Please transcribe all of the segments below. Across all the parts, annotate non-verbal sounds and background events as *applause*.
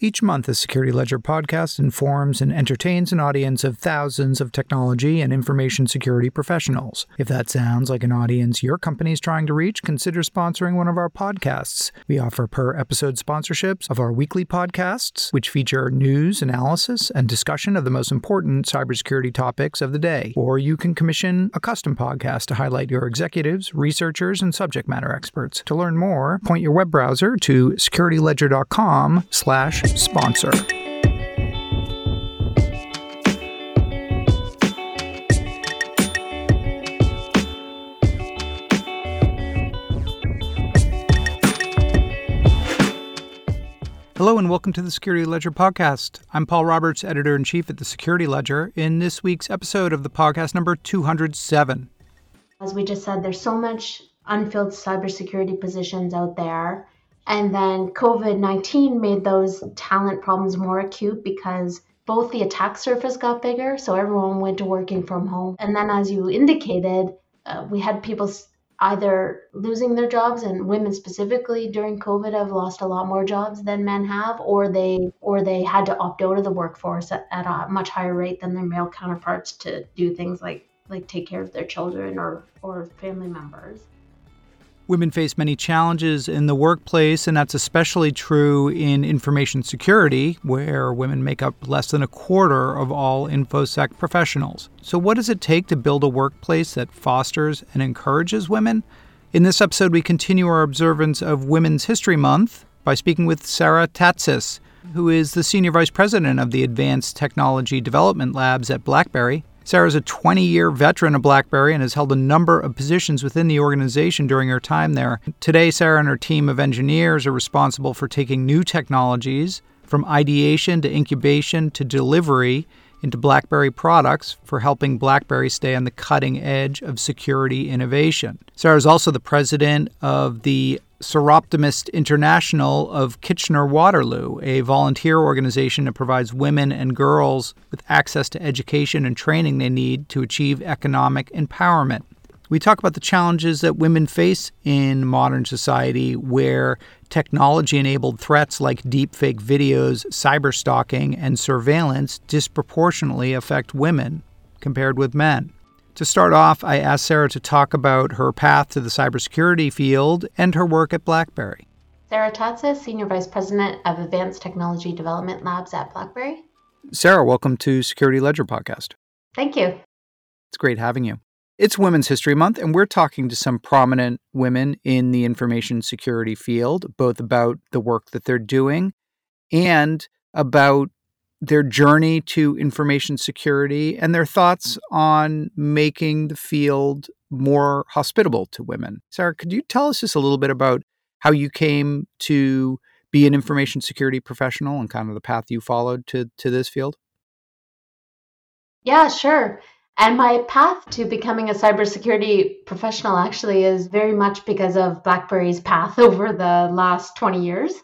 Each month, the Security Ledger podcast informs and entertains an audience of thousands of technology and information security professionals. If that sounds like an audience your company is trying to reach, consider sponsoring one of our podcasts. We offer per episode sponsorships of our weekly podcasts, which feature news, analysis, and discussion of the most important cybersecurity topics of the day. Or you can commission a custom podcast to highlight your executives, researchers, and subject matter experts. To learn more, point your web browser to securityledger.com slash sponsor. Hello and welcome to the Security Ledger podcast. I'm Paul Roberts, editor in chief at the Security Ledger, in this week's episode of the podcast number 207. As we just said, there's so much unfilled cybersecurity positions out there and then COVID 19 made those talent problems more acute because both the attack surface got bigger, so everyone went to working from home. And then, as you indicated, uh, we had people either losing their jobs and women specifically during covid have lost a lot more jobs than men have or they or they had to opt out of the workforce at, at a much higher rate than their male counterparts to do things like like take care of their children or or family members Women face many challenges in the workplace, and that's especially true in information security, where women make up less than a quarter of all InfoSec professionals. So, what does it take to build a workplace that fosters and encourages women? In this episode, we continue our observance of Women's History Month by speaking with Sarah Tatsis, who is the Senior Vice President of the Advanced Technology Development Labs at BlackBerry Sarah is a 20 year veteran of BlackBerry and has held a number of positions within the organization during her time there. Today, Sarah and her team of engineers are responsible for taking new technologies from ideation to incubation to delivery into BlackBerry products for helping BlackBerry stay on the cutting edge of security innovation. Sarah is also the president of the Soroptimist International of Kitchener Waterloo, a volunteer organization that provides women and girls with access to education and training they need to achieve economic empowerment. We talk about the challenges that women face in modern society where technology enabled threats like deepfake videos, cyberstalking, and surveillance disproportionately affect women compared with men. To start off, I asked Sarah to talk about her path to the cybersecurity field and her work at BlackBerry. Sarah Tatsis, Senior Vice President of Advanced Technology Development Labs at BlackBerry. Sarah, welcome to Security Ledger Podcast. Thank you. It's great having you. It's Women's History Month, and we're talking to some prominent women in the information security field, both about the work that they're doing and about their journey to information security and their thoughts mm. on making the field more hospitable to women. Sarah, could you tell us just a little bit about how you came to be an information security professional and kind of the path you followed to, to this field? Yeah, sure. And my path to becoming a cybersecurity professional actually is very much because of BlackBerry's path *laughs* over the last 20 years.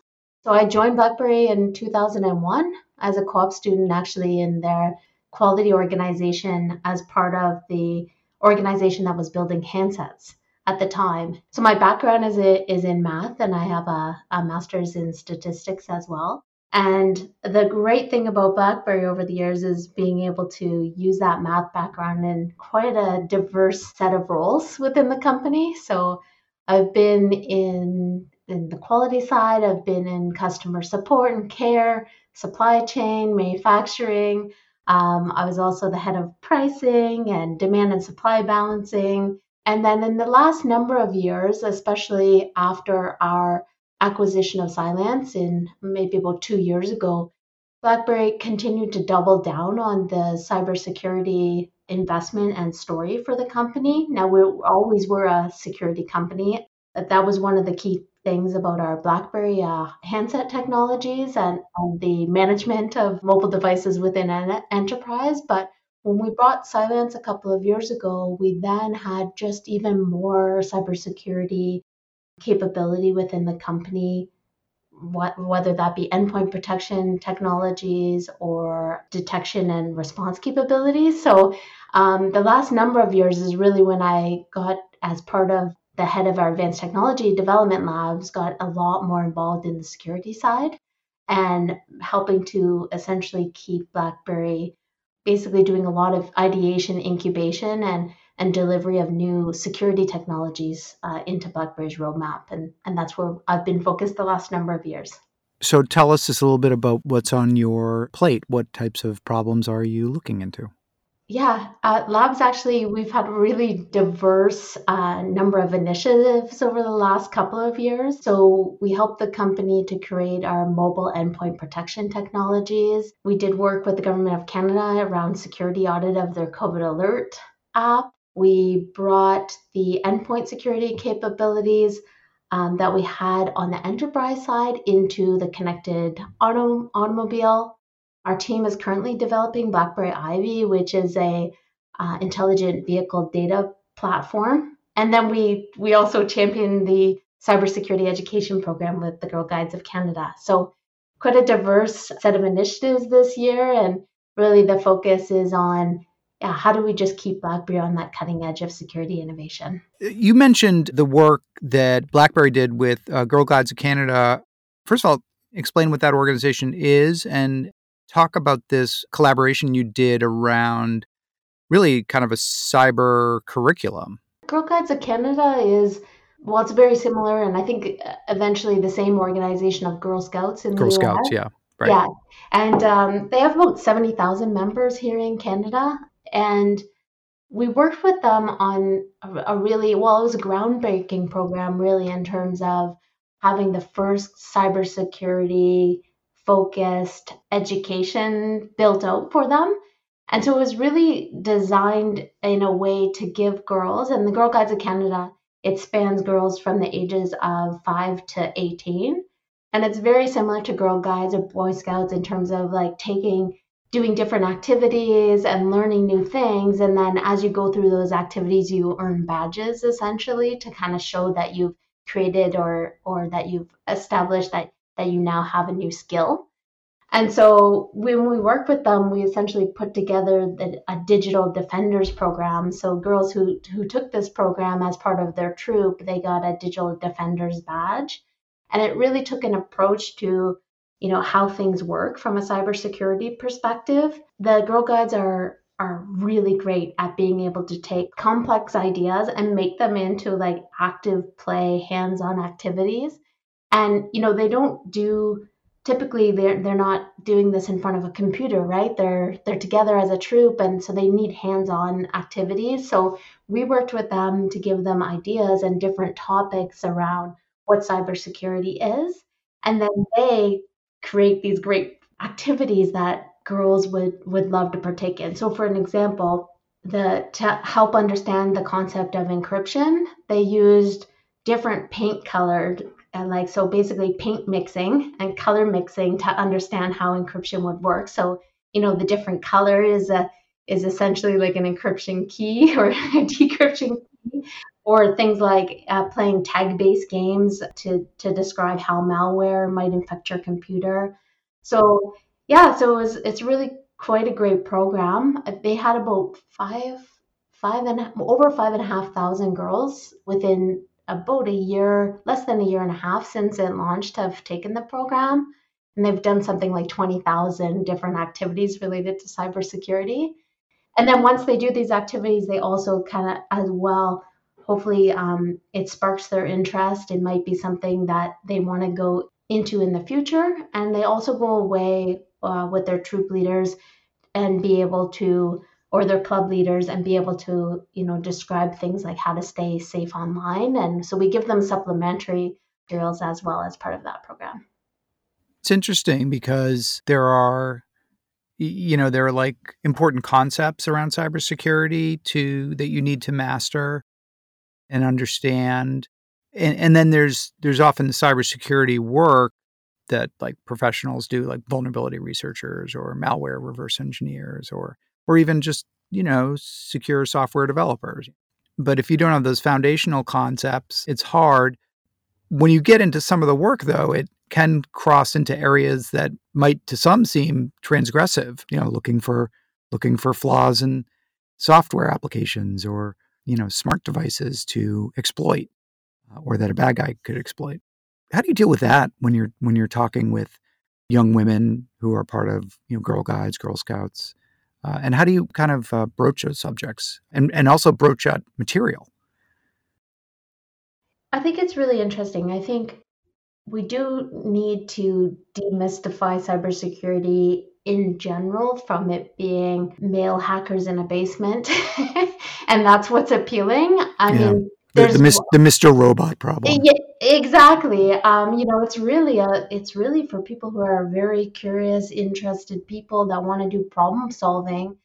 So I joined BlackBerry in 2001 as a co-op student actually in their quality organization as part of the organization that was building handsets at the time. So my background is is in math and I have a, a master's in statistics as well. And the great thing about BlackBerry over the years is being able to use that math background in quite a diverse set of roles within the company. So I've been in in the quality side, I've been in customer support and care, supply chain, manufacturing. Um, I was also the head of pricing and demand and supply balancing. And then in the last number of years, especially after our acquisition of Cylance in maybe about two years ago, BlackBerry continued to double down on the cybersecurity investment and story for the company. Now, we always were a security company. That that was one of the key things about our BlackBerry uh, handset technologies and, and, the management of mobile devices within an enterprise. But when we brought Cylance a couple of years ago, we then had just even more cybersecurity capability within the company, what, whether that be endpoint protection technologies or detection and response capabilities. So um, the last number of years is really when I got as part of the head of our advanced technology development labs got a lot more involved in the security side. and helping to essentially keep BlackBerry basically doing a lot of ideation, incubation, and and delivery of new security technologies uh, into BlackBerry's roadmap, and and that's where I've been focused the last number of years. So tell us just a little bit about what's on your plate. What types of problems are you looking into? Yeah, Labs actually, we've had a really diverse uh, number of initiatives over the last couple of years. So we helped the company to create our mobile endpoint protection technologies. We did work with the government of Canada around security audit of their COVID alert app. We brought the endpoint security capabilities um, that we had on the enterprise side into the connected auto, automobile. Our team is currently developing BlackBerry Ivy, which is a uh, intelligent vehicle data platform. And then we we also champion the cybersecurity education program with the Girl Guides of Canada. So quite a diverse set of initiatives this year, and really the focus is on yeah, how do we just keep BlackBerry on that cutting edge of security innovation? You mentioned the work that BlackBerry did with uh, Girl Guides of Canada. First of all, explain what that organization is and talk about this collaboration you did around really kind of a cyber curriculum. Girl Guides of Canada is well, it's very similar, and I think uh, eventually the same organization of Girl Scouts in Girl the Scouts, US. yeah, right. Yeah, and um, they have about seventy thousand members here in Canada, and we worked with them on a, a really well, it was a groundbreaking program, really, in terms of having the first cybersecurity focused education built out for them. And so it was really designed in a way to give girls, and the Girl Guides of Canada, it spans girls from the ages of 5 to 18. And it's very similar to Girl Guides or Boy Scouts in terms of like taking doing different activities and learning new things. And then as you go through those activities, you earn badges essentially to kind of show that you've created or or that you've established that that you now have a new skill. And so when we work with them, we essentially put together the, a digital defenders program. So girls who who took this program as part of their troop, they got a digital defenders badge. And it really took an approach to you know how things work from a cybersecurity perspective. The Girl Guides are are really great at being able to take complex ideas and make them into like active play, hands-on activities. And you know, they don't do typically they're they're not doing this in front of a computer, right? They're they're together as a troop and so they need hands-on activities. So we worked with them to give them ideas and different topics around what cybersecurity is. And then they create these great activities that girls would would love to partake in. So for an example, the to help understand the concept of encryption, they used different paint colored and like so basically paint mixing and color mixing to understand how encryption would work. So, you know, the different color is a is essentially like an encryption key *laughs* or a decryption key or things like uh, playing tag based games to, to describe how malware might infect your computer. So, yeah, so it was, it's really quite a great program. They had about five, five and over five and a half thousand girls within about a year, less than a year and a half since it launched, have taken the program. And they've done something like 20,000 different activities related to cybersecurity. And then once they do these activities, they also kind of, as well, hopefully um, it sparks their interest. It might be something that they want to go into in the future. And they also go away uh, with their troop leaders and be able to, or their club leaders, and be able to, you know, describe things like how to stay safe online. And so we give them supplementary materials as well as part of that program. It's interesting because there are you know there are like important concepts around cybersecurity to that you need to master and understand. And, and then there's there's often the cybersecurity work that like professionals do, like vulnerability researchers or malware reverse engineers, or or even just you know secure software developers. But if you don't have those foundational concepts, it's hard. When you get into some of the work, though, it can cross into areas that might to some seem transgressive. You know, looking for looking for flaws in software applications or you know smart devices to exploit uh, or that a bad guy could exploit how do you deal with that when you're when you're talking with young women who are part of you know Girl Guides, Girl Scouts, uh, and how do you kind of uh, broach those subjects and and also broach that material? I think it's really interesting. I think we do need to demystify cybersecurity in general from it being male hackers in a basement *laughs* and that's what's appealing i yeah. mean the, the, mis- the, Mr. Robot problem. Yeah, exactly. Um, you know, it's really a it's really for people who are very curious, interested people that want to do problem solving,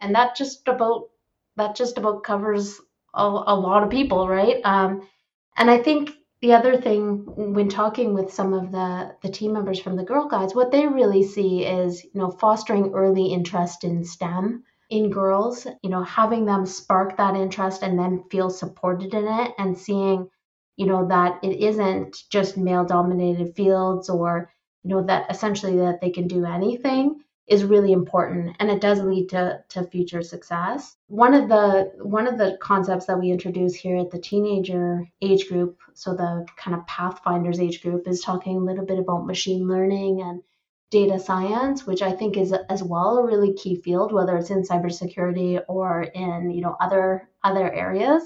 and that just about that just about covers a, a lot of people, right? Um, and I think the other thing when talking with some of the the team members from the Girl Guides, what they really see is you know fostering early interest in STEM in girls, you know, having them spark that interest and then feel supported in it and seeing, you know, that it isn't just male dominated fields or, you know, that essentially that they can do anything is really important and it does lead to, to future success. One of the one of the concepts that we introduce here at the teenager age group, so the kind of pathfinders age group is talking a little bit about machine learning and data science, which I think is as well a really key field, whether it's in cybersecurity or in you know other other areas.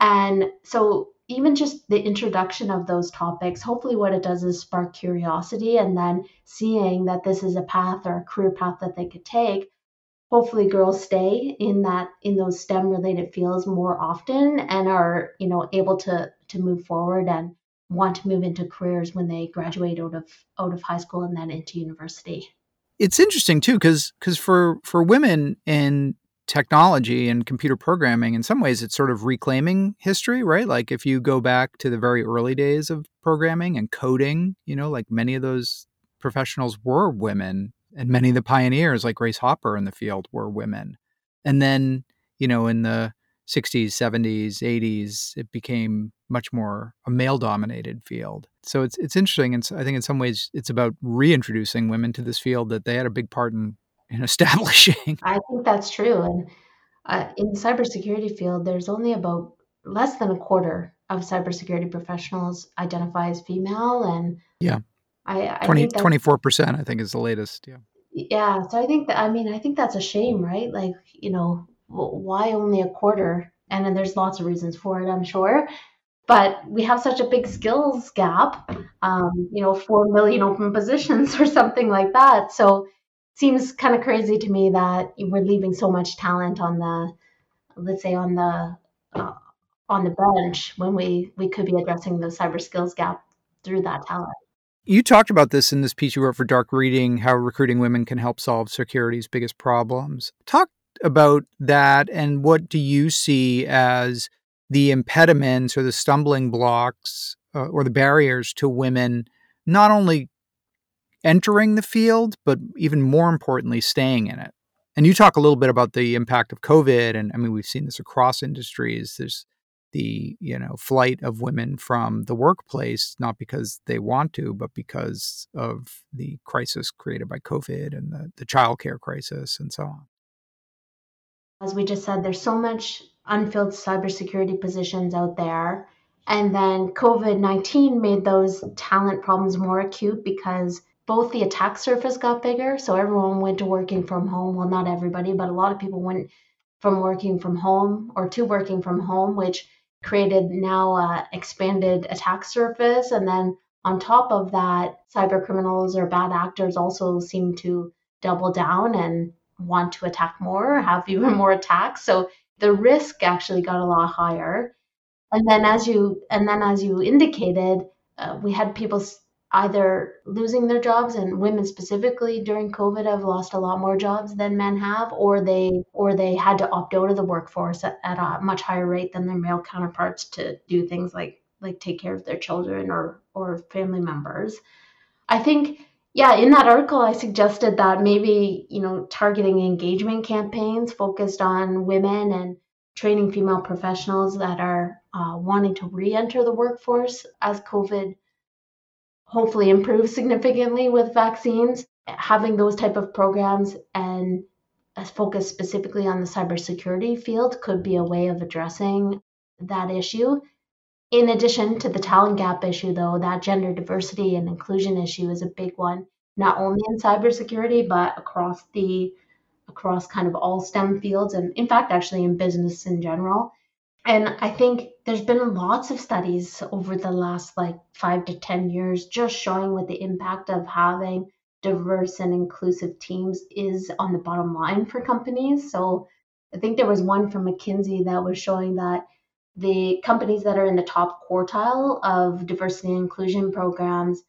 And so even just the introduction of those topics, hopefully what it does is spark curiosity and then seeing that this is a path or a career path that they could take. Hopefully girls stay in that in those STEM related fields more often and are, you know, able to to move forward and want to move into careers when they graduate out of out of high school and then into university. It's interesting too because because for for women in technology and computer programming in some ways it's sort of reclaiming history right like if you go back to the very early days of programming and coding you know like many of those professionals were women and many of the pioneers like grace hopper in the field were women and then you know in the 60s, 70s, 80s, it became much more a male dominated field. So it's it's interesting and I think in some ways it's about reintroducing women to this field that they had a big part in in *laughs* establishing. I think that's true and uh, in the cybersecurity field there's only about less than a quarter of cybersecurity professionals identify as female and Yeah. I, I 20, 24% I think is the latest, yeah. Yeah, so I think that I mean I think that's a shame, right? Like, you know, why only a quarter? And then there's lots of reasons for it, I'm sure. But we have such a big skills gap, um, you know, four million open *laughs* positions or something like that. So it seems kind of crazy to me that we're leaving so much talent on the, let's say, on the uh, on the bench when we we could be addressing the cyber skills gap through that talent. You talked about this in this piece you wrote for Dark Reading, how recruiting women can help solve security's biggest problems. Talk about that and what do you see as the impediments or the stumbling blocks uh, or the barriers to women not only entering the field but even more importantly staying in it? And you talk a little bit about the impact of covid and i mean we've seen this across industries. There's the you know flight of women from the workplace not because they want to but because of the crisis created by covid and the, the crisis and so on as we just said, there's so much unfilled cybersecurity positions out there. And then COVID 19 made those talent problems more acute because both the attack surface got bigger. So everyone went to working from home. Well, not everybody, but a lot of people went from working from home or to working from home, which created now a expanded attack surface. And then on top of that, cyber criminals or bad actors also seem to double down and want to attack more, or have even *laughs* more attacks. So the risk actually got a lot higher. And then as you and then as you indicated, uh, we had people either losing their jobs and women specifically during covid have lost a lot more jobs than men have or they or they had to opt out of the workforce at, at a much higher rate than their male counterparts to do things like like take care of their children or or family members i think yeah, in that article, I suggested that maybe, you know, targeting engagement campaigns focused on women and training female professionals that are uh, wanting to re enter the workforce as COVID hopefully improves significantly with vaccines. Having those type of programs and a focus specifically on the cybersecurity field could be a way of addressing that issue. In addition to the talent gap issue, though, that gender diversity and inclusion issue is a big one. not only in cybersecurity, but across the across kind of all STEM fields and in fact actually in business in general. And I think there's been lots of studies over the last like five to 10 years just showing what the impact of having diverse and inclusive teams is on the bottom line for companies. So I think there was one from McKinsey that was showing that the companies that are in the top quartile of diversity and inclusion programs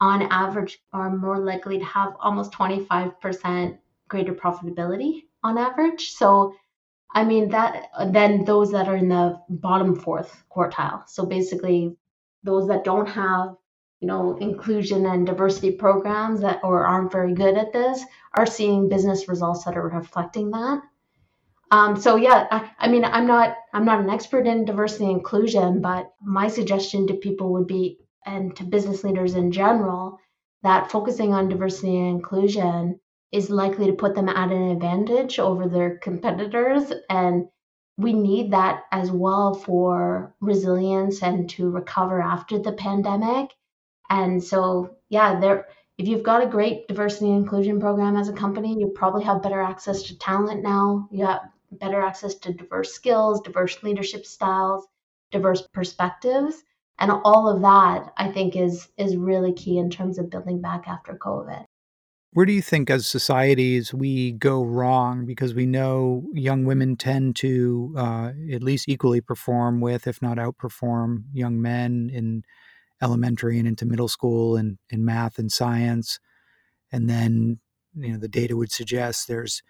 on average are more likely to have almost 25% greater profitability on average. So I mean that then those that are in the bottom fourth quartile. So basically those that don't have you know inclusion and diversity programs that or aren't very good at this are seeing business results that are reflecting that. Um, so yeah, I, I mean I'm not I'm not an expert in diversity and inclusion, but my suggestion to people would be and to business leaders in general that focusing on diversity and inclusion is likely to put them at an advantage over their competitors. And we need that as well for resilience and to recover after the pandemic. And so, yeah, there if you've got a great diversity and inclusion program as a company, you probably have better access to talent now. You have better access to diverse skills, diverse leadership styles, diverse perspectives. And all of that I think is is really key in terms of building back after COVID. Where do you think, as societies, we go wrong? Because we know young women tend to uh, at least equally perform with, if not outperform, young men in elementary and into middle school and in math and science. And then, you know, the data would suggest there's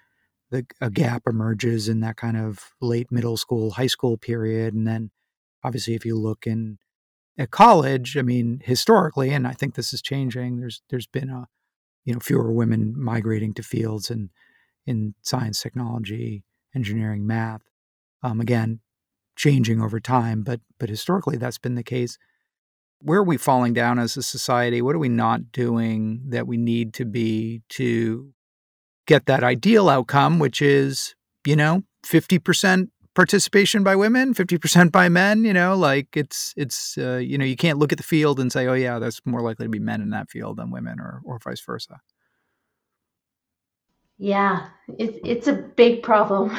the, a gap emerges in that kind of late middle school, high school period. And then, obviously, if you look in at college, I mean, historically, and I think this is changing. There's there's been a you know fewer women migrating to fields in in science, technology, engineering, math. Um, again, changing over time, but but historically that's been the case. Where are we falling down as a society? What are we not doing that we need to be to get that ideal outcome, which is you know fifty percent participation by women 50% by men you know like it's it's uh, you know you can't look at the field and say oh yeah that's more likely to be men in that field than women or or vice versa. Yeah it's a big problem *laughs*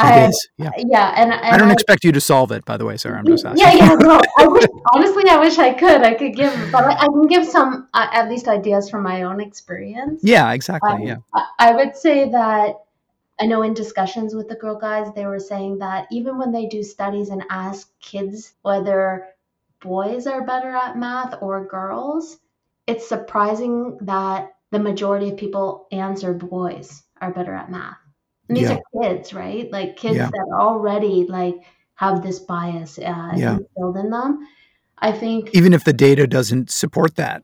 is, yeah. Yeah, and, and I don't I, expect you to solve it, by the way, Sarah. I'm just asking. Yeah, yeah. No, *laughs* I wish, honestly, I wish I could. I could give, but I, I can give some, uh, at least, ideas from my own experience. Yeah, exactly. Um, yeah. I, I would say that I know in discussions with the Girl Guides, they were saying that even when they do studies and ask kids whether boys are better at math or girls, it's surprising that the majority of people answer boys are better at math. And these yeah. are kids, right? Like kids yeah. that already like have this bias uh, yeah. instilled in them. I think even if the data doesn't support that,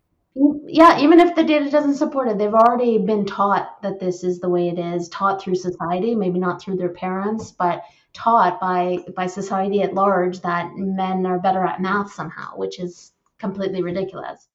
yeah, even if the data doesn't support it, they've already been taught that this is the way it is, taught through society, maybe not through their parents, but taught by by society at large that men are better at math somehow, which is completely ridiculous.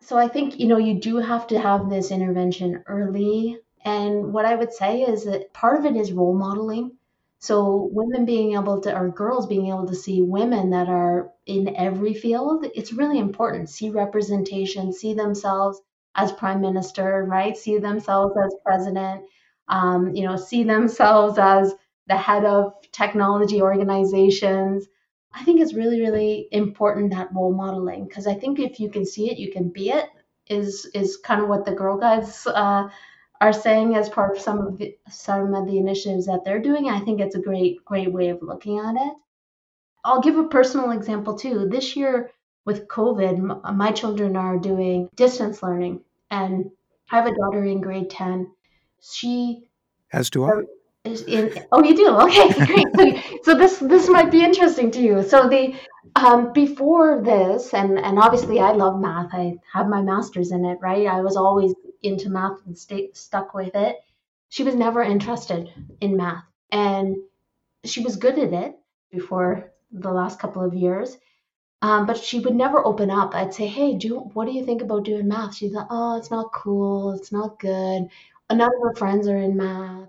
So I think, you know, you do have to have this intervention early. And what I would say is that part of it is role modeling. So women being able to, or girls being able to see women that are in every field, it's really important. See representation, see themselves as prime minister, right? See themselves as president, um, you know, see themselves as the head of technology organizations. I think it's really, really important that role modeling because I think if you can see it, you can be it. Is is kind of what the Girl Guides uh, are saying as part of some of the some of the initiatives that they're doing. I think it's a great great way of looking at it. I'll give a personal example too. This year with COVID, my children are doing distance learning, and I have a daughter in grade ten. She as do I. In, oh, you do? Okay, *laughs* great. So, so, this this might be interesting to you. So the um, before this, and and obviously I love math. I have my master's in it, right? I was always into math and stuck with it. She was never interested in math, and she was good at it before the last couple of years. Um, but she would never open up. I'd say, "Hey, do what do you think about doing math?" She's like, "Oh, it's not cool. It's not good. None of her friends are in math.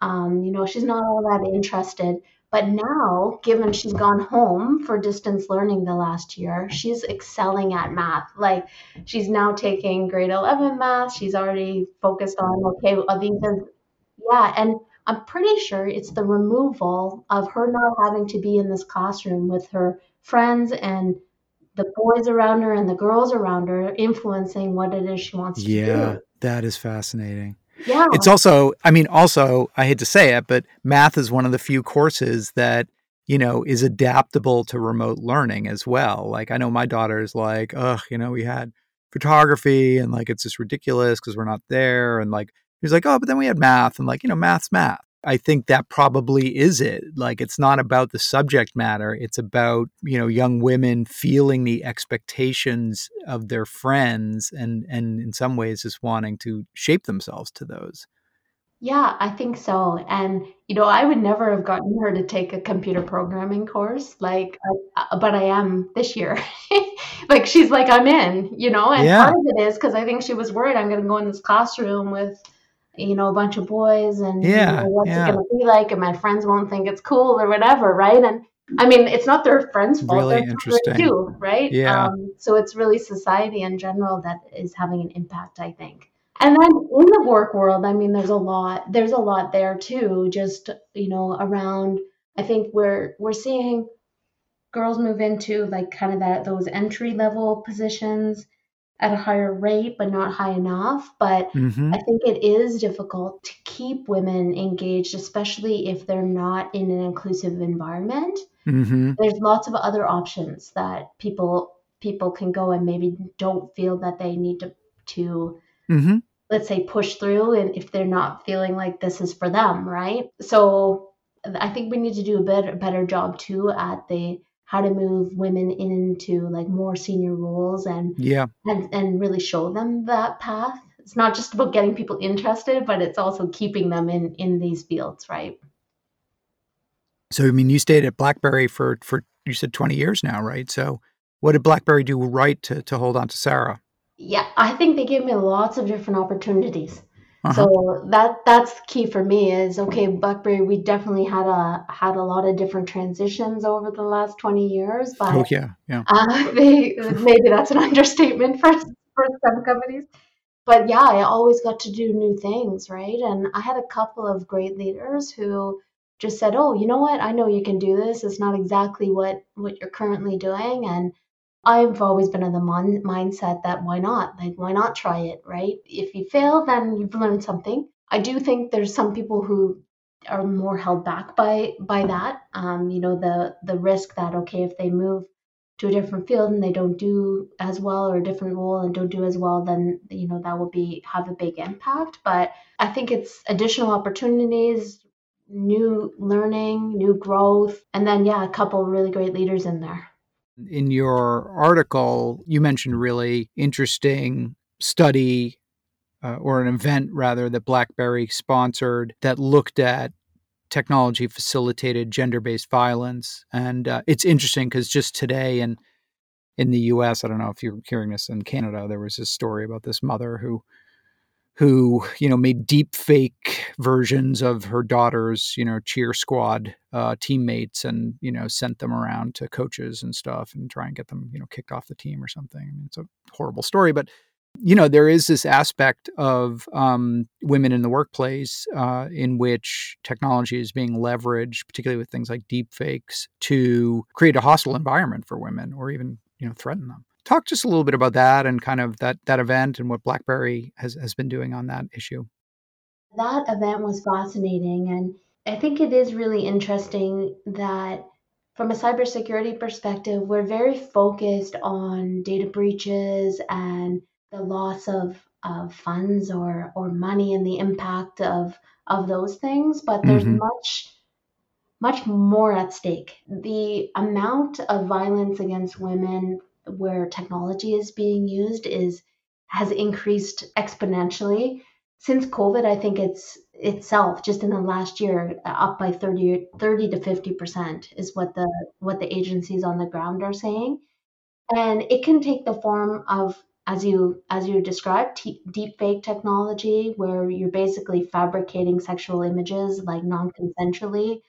Um, you know, she's not all that interested." But now, given she's gone home for distance learning the last year, she's excelling at math. Like she's now taking grade 11 math. She's already focused on, okay, these are, yeah. And I'm pretty sure it's the removal of her not having to be in this classroom with her friends and the boys around her and the girls around her influencing what it is she wants to yeah, do. Yeah, that is fascinating. Yeah. It's also, I mean, also, I hate to say it, but math is one of the few courses that, you know, is adaptable to remote learning as well. Like, I know my daughter's like, ugh, you know, we had photography and like it's just ridiculous because we're not there. And like, he's like, oh, but then we had math and like, you know, math's math. I think that probably is it. Like it's not about the subject matter, it's about, you know, young women feeling the expectations of their friends and and in some ways just wanting to shape themselves to those. Yeah, I think so. And you know, I would never have gotten her to take a computer programming course like uh, but I am this year. *laughs* like she's like I'm in, you know, and Yeah. part of it is because I think she was worried I'm going to go in this classroom with you know, a bunch of boys and you Yeah, know, what's yeah. it gonna be like and my friends won't think it's cool or whatever, right? And I mean, it's not their friends' fault, Really interesting. too, right? Yeah. Um, so it's really society in general that is having an impact, I think. And then in the work world, I mean, there's a lot, there's a lot there too, just, you know, around, I think we're we're seeing girls move into like kind of that those entry level positions at a higher rate, but not high enough. But Mhm. I think it is difficult to keep women engaged, especially if they're not in an inclusive environment. Mhm. There's lots of other options that people people can go and maybe don't feel that they need to to Mhm. let's say push through and if they're not feeling like this is for them, right? So I think we need to do a better better job too at the how to move women into like more senior roles and Yeah. and and really show them that path. It's not just about getting people interested, but it's also keeping them in in these fields, right? So I mean, you stayed at BlackBerry for for you said 20 years now, right? So what did BlackBerry do right to to hold on to Sarah? Yeah, I think they gave me lots of different opportunities. Uh-huh. So that that's key for me is okay, BlackBerry, we definitely had a had a lot of different transitions over the last 20 years, but Oh yeah, yeah. *laughs* Uh, they, maybe that's an understatement for for some companies. But yeah, I always got to do new things, right? And I had a couple of great leaders who just said, "Oh, you know what? I know you can do this. It's not exactly what what you're currently doing." And I've always been of the mon- mindset that why not? Like, why not try it, right? If you fail, then you've learned something. I do think there's some people who are more held back by by that. Um, you know, the the risk that okay, if they move to a different field and they don't do as well or a different role and don't do as well then you know that will be have a big impact but i think it's additional opportunities new learning new growth and then yeah a couple really great leaders in there In your article, you mentioned really interesting study uh, or an event rather that BlackBerry sponsored that looked at technology facilitated gender-based violence. And uh, it's interesting because just today in in the US I don't know if you're hearing this in Canada there was this story about this mother who who you know made deep fake versions of her daughter's you know cheer squad uh, teammates and you know sent them around to coaches and stuff and try and get them you know kicked off the team or something. I mean, it's a horrible story, but you know there is this aspect of um, women in the workplace uh, in which technology is being leveraged, particularly with things like deep fakes, to create a hostile environment for women or even you know threaten them talk just a little bit about that and kind of that that event and what BlackBerry has has been doing on that issue. that event was fascinating and i think it is really interesting that from a cybersecurity perspective we're very focused on data breaches and the loss of, of funds or, or money and the impact of of those things but there's Mhm. much much more at stake. The amount of violence against women where technology is being used is has increased exponentially since COVID. I think it's itself just in the last year up by 30, 30 to 50 percent is what the what the agencies on the ground are saying, and it can take the form of as you as you described t- deep fake technology where you're basically fabricating sexual images like non-consensually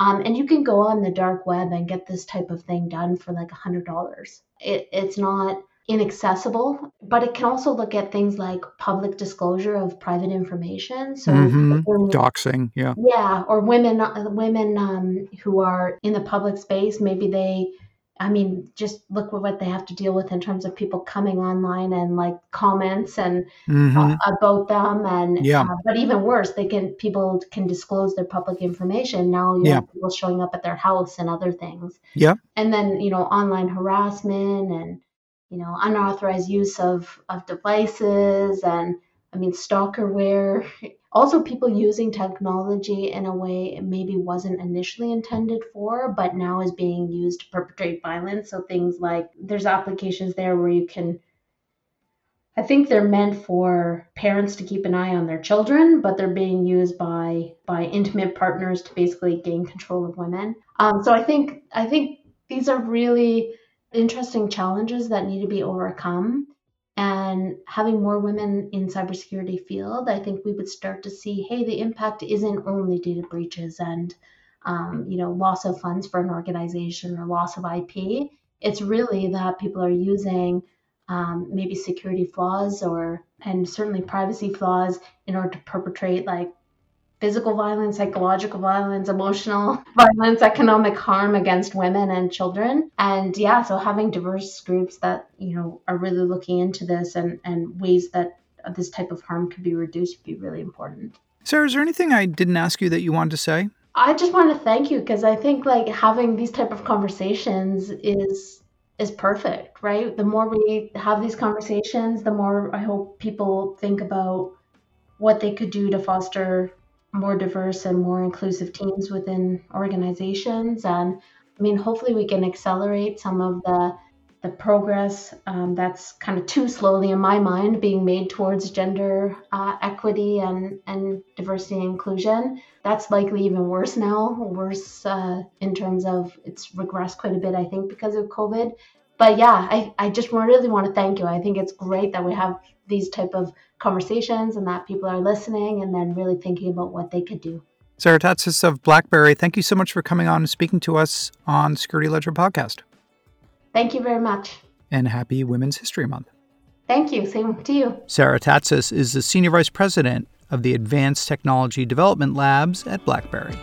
Um, and you can go on the dark web and get this type of thing done for like a $100. It, it's not inaccessible, but it can also look at things like public disclosure of private information. So mm-hmm. doxing, yeah, yeah, or women women um, who are in the public space, maybe they. I mean, just look at what they have to deal with in terms of people coming online and like comments and mm-hmm. uh, about them, and yeah. Uh, but even worse, they can people can disclose their public information. Now you yeah. have people showing up at their house and other things. Yeah, and then you know online harassment and you know, unauthorized use of, of devices and I mean stalkerware. *laughs* Also people using technology in a way it maybe wasn't initially intended for, but now is being used to perpetrate violence. So things like there's applications there where you can I think they're meant for parents to keep an eye on their children, but they're being used by by intimate partners to basically gain control of women. Um, so I think I think these are really interesting challenges that need to be overcome and having more women in cybersecurity field i think we would start to see hey the impact isn't only data breaches and um, you know loss of funds for an organization or loss of ip it's really that people are using um, maybe security flaws or and certainly privacy flaws in order to perpetrate like physical violence, psychological violence, emotional *laughs* violence, economic harm against women and children. And yeah, so having diverse groups that, you know, are really looking into this and, and ways that this type of harm could be reduced would be really important. Sarah, is there anything I didn't ask you that you wanted to say? I just want to thank you because I think like having these type of conversations is is perfect, right? The more we have these conversations, the more I hope people think about what they could do to foster more diverse and more inclusive teams within organizations. And I mean, hopefully, we can accelerate some of the the progress um, that's kind of too slowly in my mind being made towards gender uh, equity and, and diversity and inclusion. That's likely even worse now, worse uh, in terms of it's regressed quite a bit, I think, because of COVID. But yeah, I, I just really want to thank you. I think it's great that we have these type of conversations and that people are listening and then really thinking about what they could do. Sarah Tatsis of BlackBerry, thank you so much for coming on and speaking to us on Security Ledger Podcast. Thank you very much. And happy Women's History Month. Thank you. Same to you. Sarah Tatsis is the Senior Vice President of the Advanced Technology Development Labs at BlackBerry.